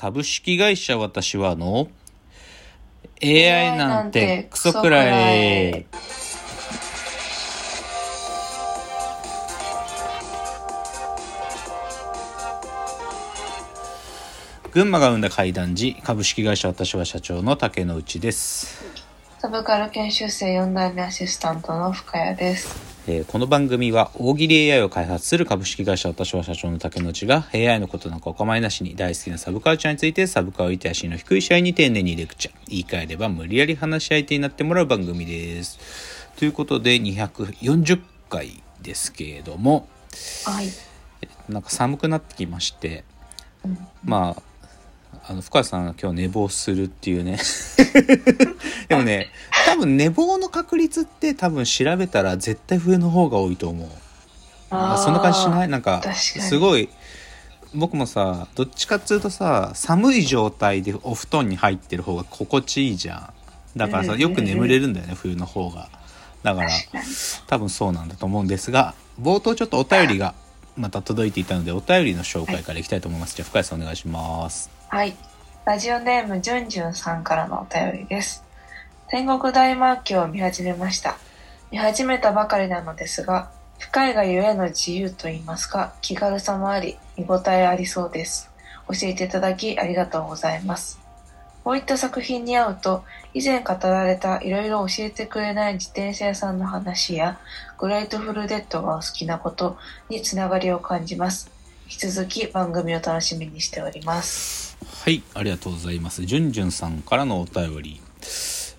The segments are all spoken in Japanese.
株式会社私はの AI なんてクソくらい。群馬が生んだ怪談時株式会社私は社長の竹之内です、サブカル研修生4代目アシスタントの深谷です。えーこの番組は大喜利 AI を開発する株式会社私は社長の竹之内が AI のことなんかお構いなしに大好きなサブカルチャーについてサブカルリテラシーの低い社員に丁寧にレクチャー言い換えれば無理やり話し相手になってもらう番組ですということで240回ですけれどもはい。なんか寒くなってきましてまああの深谷さんが今日寝坊するっていうね。でもね多分寝坊の確率って多分調べたら絶対上の方が多いと思う。あそんな感じしない？なんかすごい僕もさどっちかっつうとさ寒い状態でお布団に入ってる方が心地いいじゃん。だからさうんよく眠れるんだよね冬の方が。だから多分そうなんだと思うんですが冒頭ちょっとお便りがまた届いていたのでお便りの紹介からいきたいと思います。じゃあ深谷さんお願いしますはい。ラジオネームじゅんじゅんさんからのお便りです。天国大魔教を見始めました。見始めたばかりなのですが、深いがゆえの自由と言いますか、気軽さもあり、見応えありそうです。教えていただきありがとうございます。こういった作品に会うと、以前語られたいろいろ教えてくれない自転車屋さんの話や、グレートフルデッドがお好きなことにつながりを感じます。引き続き番組を楽しみにしております。はいありがとうございます。じゅんじゅんさんからのお便り。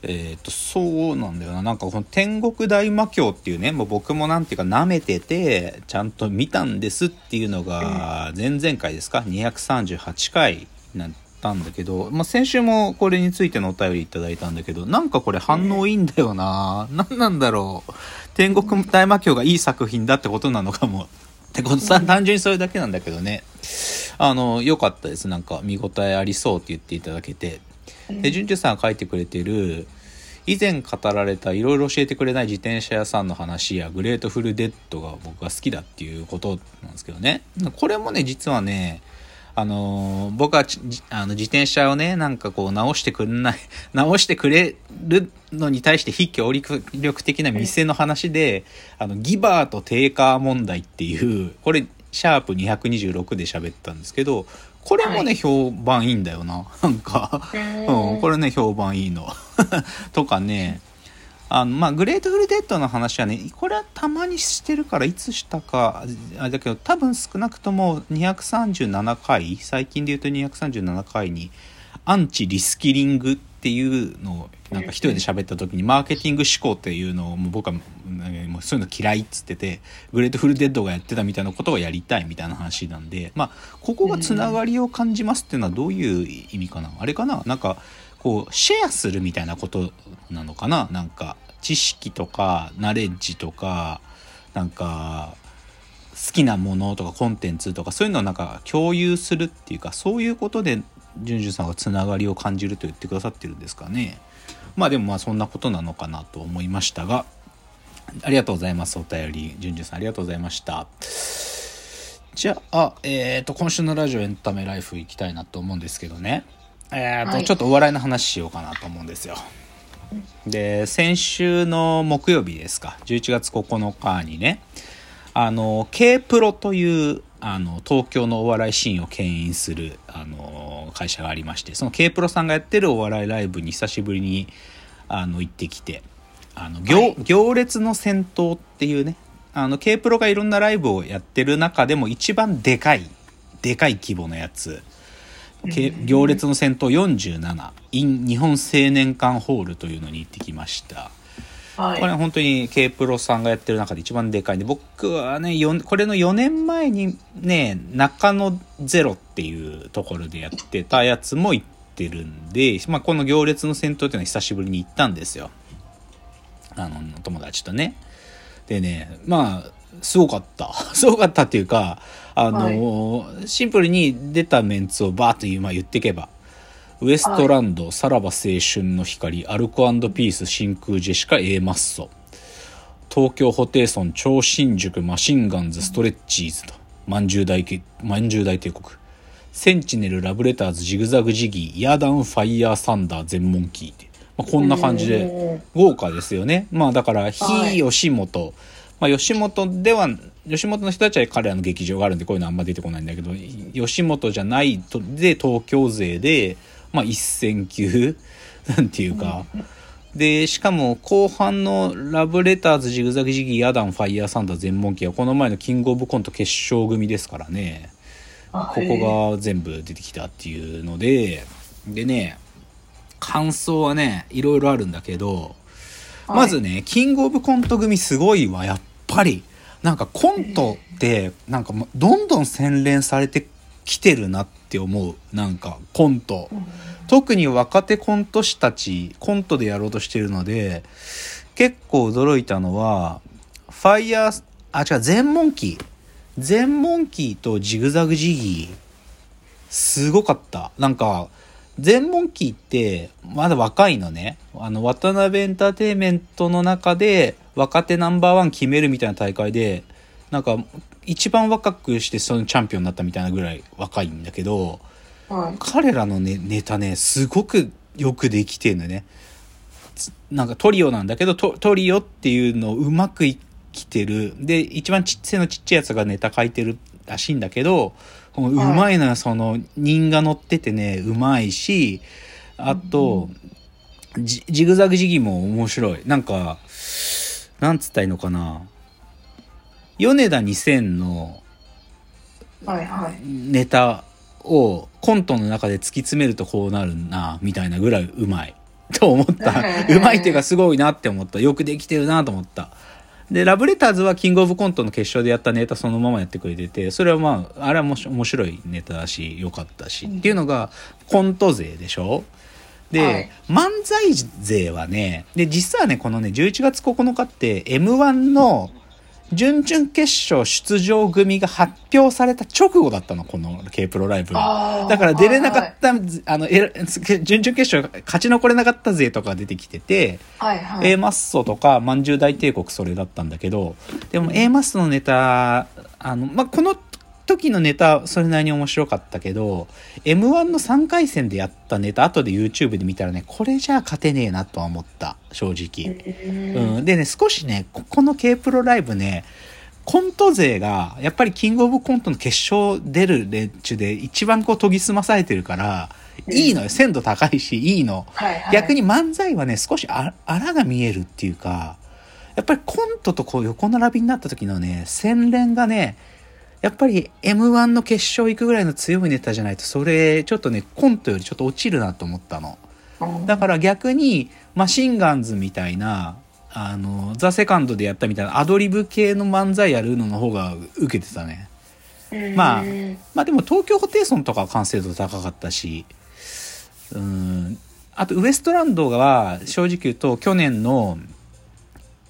えっ、とそうなんだよな。なんかこの天国大魔教っていうねもう僕もなんていうか舐めててちゃんと見たんですっていうのが前々回ですか？238回になったんだけど、まあ、先週もこれについてのお便りいただいたんだけどなんかこれ反応いいんだよな。何なんだろう。天国大魔教がいい作品だってことなのかもってことさ単純にそれだけなんだけどね。あの良かったです。なんか見応えありそうって言っていただけて。で、純次さんが書いてくれてる、以前語られたいろいろ教えてくれない自転車屋さんの話やグレートフルデッドが僕が好きだっていうことなんですけどね。これもね、実はね、あのー僕はあの自転車をね、なんかこう直してくれない、直してくれるのに対して非協力的な店の話で、あの、 giver と taker 問題っていう、これ、シャープ226で喋ったんですけど、これもね、はい評判いいんだよな。なんか、うん、これね、評判いいの。とかね、あの、まあ、グレートフルデッドの話はね、これはたまにしてるから、いつしたか、あれだけど、多分少なくとも237回、最近で言うと237回に、アンチリスキリングっていうのを、なんか一人で喋った時に、マーケティング思考っていうのを、もう僕は、もうそういうの嫌いっつってて、グレートフルデッドがやってたみたいなことをやりたいみたいな話なんで、まあ、ここがつながりを感じますっていうのはどういう意味かな？あれかな？なんか、こう、シェアするみたいなことなのかな？なんか、知識とか、ナレッジとか、なんか、好きなものとかコンテンツとかそういうのをなんか共有するっていうかそういうことでじゅんじゅんさんがつながりを感じると言ってくださってるんですかね。まあでもまあそんなことなのかなと思いましたがありがとうございますお便り。じゅんじゅんさんありがとうございました。じゃあえっ、と今週のラジオエンタメライフ行きたいなと思うんですけどね。えっ、と、はい。ちょっとお笑いの話しようかなと思うんですよ。で先週の木曜日ですか。11月9日にね。あの K プロというあの東京のお笑いシーンを牽引するあの会社がありましてその K プロさんがやってるお笑いライブに久しぶりにあの行ってきてあの行,、はい。行列の先頭っていうねあの K プロがいろんなライブをやってる中でも一番でかいでかい規模のやつ。け行列の先頭47 in 日本青年館ホールというのに行ってきました。はい。これは本当に K プロさんがやってる中で一番でかいんで僕はねよんこれの4年前にね中野ゼロっていうところでやってたやつも行ってるんで、まあ、この行列の先頭っていうのは久しぶりに行ったんですよあの友達とねでねまあすごかった。すごかったっていうかあの、シンプルに出たメンツをバーッと今言っていけば。ウエストランド、さらば青春の光、アルコピース、真空ジェシカ、A マッソ。東京ホテイソン、超新塾、マシンガンズ、ストレッチーズと、まんじゅう大帝国。センチネルラブレターズジグザグジギーヤーダンファイヤーサンダー全問キーって、まあ、こんな感じで豪華ですよね。まあだから非吉本、まあ、吉本では吉本の人たちは彼らの劇場があるんでこういうのあんま出てこないんだけど吉本じゃないとで東京勢で、まあ、一戦級 なんていうか、でしかも後半のラブレターズジグザグジギーヤダンファイヤーサンダー全問記はこの前のキングオブコント決勝組ですからね。ここが全部出てきたっていうのででね感想はねいろいろあるんだけど、まずねキングオブコント組すごいわやっぱりなんかコントってなんかどんどん洗練されてきてるなって思うなんかコント。特に若手コント師たちコントでやろうとしてるので結構驚いたのはファイヤーあ違う全モンキー全モンキーとジグザグジギー。すごかった。なんか全モンキーってまだ若いのね。あの渡辺エンターテインメントの中で若手ナンバーワン決めるみたいな大会でなんか一番若くしてそのチャンピオンになったみたいなぐらい若いんだけどはい、彼らの、ね、ネタねすごくよくできてるのね。なんかトリオなんだけどトトリオっていうのをうまく生きてる。で一番ちっ背のちっちゃいやつがネタ書いてるらしいんだけどうまいのよ、その人が乗っててねうまいしあと、うん、ジジグザグジギも面白い。なんかなんつったらいいのかな。米田2000のネタをコントの中で突き詰めるとこうなるなみたいなぐらいうまい。と思った。うまいっていうかすごいなって思った。よくできてるなと思ったでラブレターズはキングオブコントの決勝でやったネタそのままやってくれててそれはまああれはも面白いネタだし良かったし、っていうのがコント勢でしょ？で、はい、漫才勢はねで実はねこのね11月9日って m 1の準々決勝出場組が発表された直後だったの、この K プロライブが。だから出れなかった、はい、あの、準々決勝勝ち残れなかった勢とか出てきてて、はいはい、A マッソとか、まんじゅう大帝国それだったんだけど、でも A マッソのネタ、あの、まあ、この時のネタそれなりに面白かったけど m 1の3回戦でやったネタ後で YouTube で見たらねこれじゃあ勝てねえなとは思った。正直、うん、でね少しねここの K プロライブねコント勢がやっぱりキングオブコントの決勝出る連中で一番こう研ぎ澄まされてるからいいのよ。鮮度高いしいいの、はいはい、逆に漫才はね少しあらが見えるっていうかやっぱりコントとこう横並びになった時のね洗練がねやっぱり M1 の決勝行くぐらいの強いネタじゃないと、それ、ちょっとね、コントよりちょっと落ちるなと思ったの。だから逆に、マシンガンズみたいな、あの、ザ・セカンドでやったみたいなアドリブ系の漫才やるのの方が受けてたね。まあ、まあでも東京ホテイソンとか完成度高かったし、うん、あとウエストランドは正直言うと去年の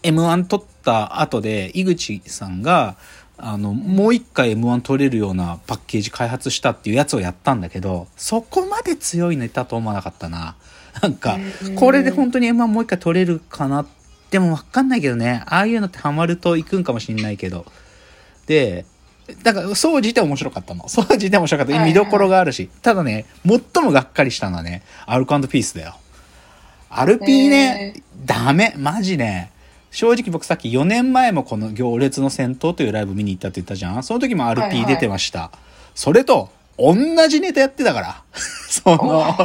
M1 取った後で井口さんがあの、もう一回 M1 取れるようなパッケージ開発したっていうやつをやったんだけど、そこまで強いネタと思わなかったな。なんか、これで本当に M1 もう一回取れるかなでもわかんないけどね。ああいうのってハマると行くんかもしんないけど。で、だから、そうじて面白かったの。そうじて面白かった。見どころがあるし。ただね、最もがっかりしたのはね、アルコピースだよ。アルピーね、ダメ。マジね。正直僕さっき4年前もこの行列の戦闘というライブ見に行ったって言ったじゃんその時も RP 出てました。はいはい、それと、同じネタやってたから。その、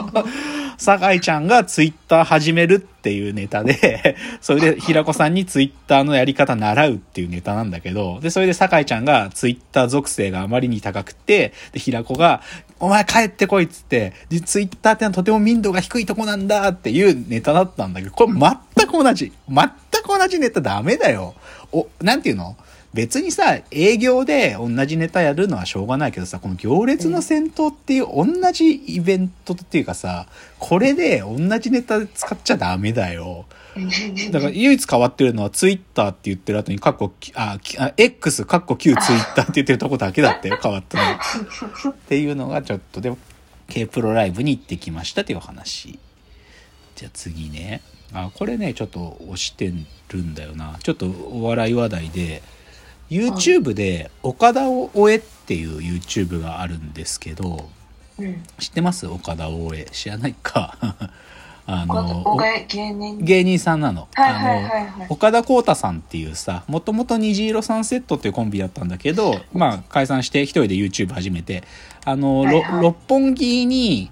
酒井ちゃんがツイッター始めるっていうネタで、それで平子さんにツイッターのやり方習うっていうネタなんだけど、で、それで酒井ちゃんがツイッター属性があまりに高くて、で、平子が、お前帰ってこいっつって、ツイッターってのはとても民度が低いとこなんだっていうネタだったんだけど、これ全く同じ。全く同じネタダメだよ。お、なんていうの？別にさ、営業で同じネタやるのはしょうがないけどさ、この行列の戦闘っていう同じイベントっていうかさ、これで同じネタ使っちゃダメだよ。だから唯一変わってるのはツイッターって言ってる後に、カッコ、あ、あ X、カッコ Q ツイッターって言ってるとこだけだって 変わったの。っていうのがちょっと、でも、K プロライブに行ってきましたっていう話。じゃあ次ね。あ、これね、ちょっと押してるんだよな。ちょっとお笑い話題で、YouTube で岡田を追えっていう YouTube があるんですけど、うん。知ってます？岡田大江知らないか あこの芸人。芸人さんなの。あの。岡田浩太さんっていうさもともと虹色サンセットっていうコンビだったんだけど、まあ、解散して一人で YouTube 始めてあの、ろはいはい六本木に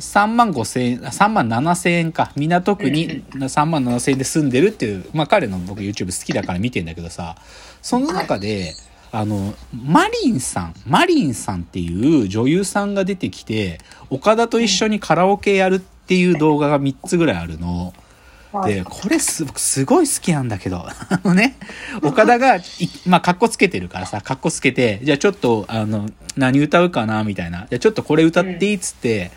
3万5千円3万7千円か。港区に3万7千円で住んでるっていう、まあ、彼の僕 YouTube 好きだから見てんだけどさその中で、あのマリンさんマリンさんっていう女優さんが出てきて岡田と一緒にカラオケやるっていう動画が3つぐらいあるの。はい。で、これす、僕すごい好きなんだけど、あのね、岡田が、いまあ、格好つけてるからさ、格好つけて、じゃあちょっと、あの、何歌うかな、みたいな。じゃあちょっとこれ歌っていいっつって、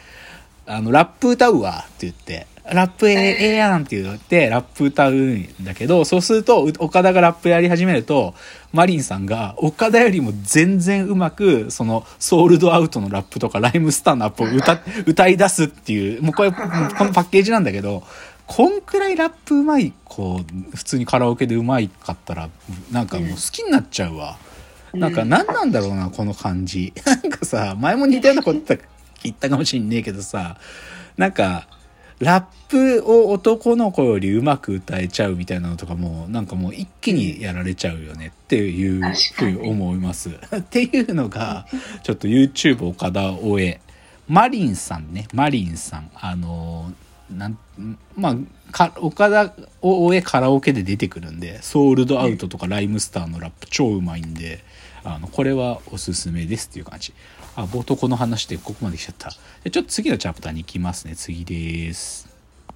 あの、ラップ歌うわ、って言って、ラップええええやんって言って、ラップ歌うんだけど、そうすると、う岡田がラップやり始めると、マリンさんが、岡田よりも全然うまく、その、ソールドアウトのラップとか、ライムスターのラップを歌、歌い出すっていう、もうこれ、このパッケージなんだけど、こんくらいラップうまい子、普通にカラオケでうまいかったら、なんかもう好きになっちゃうわ。なんか何なんだろうな、この感じ。なんかさ、前も似たようなこと言ったかもしんねえけどさ、なんか、ラップを男の子よりうまく歌えちゃうみたいなのとかも、なんかもう一気にやられちゃうよねっていう確ふうに思います。っていうのが、ちょっと YouTube 岡田大江。マリンさんね、マリンさん。あのー、なん、まあ、か岡田大江カラオケで出てくるんで、ソールドアウトとかライムスターのラップ超うまいんで、あの、これはおすすめですっていう感じ。あ、冒頭この話でここまで来ちゃった。じゃちょっと次のチャプターに行きますね。次です。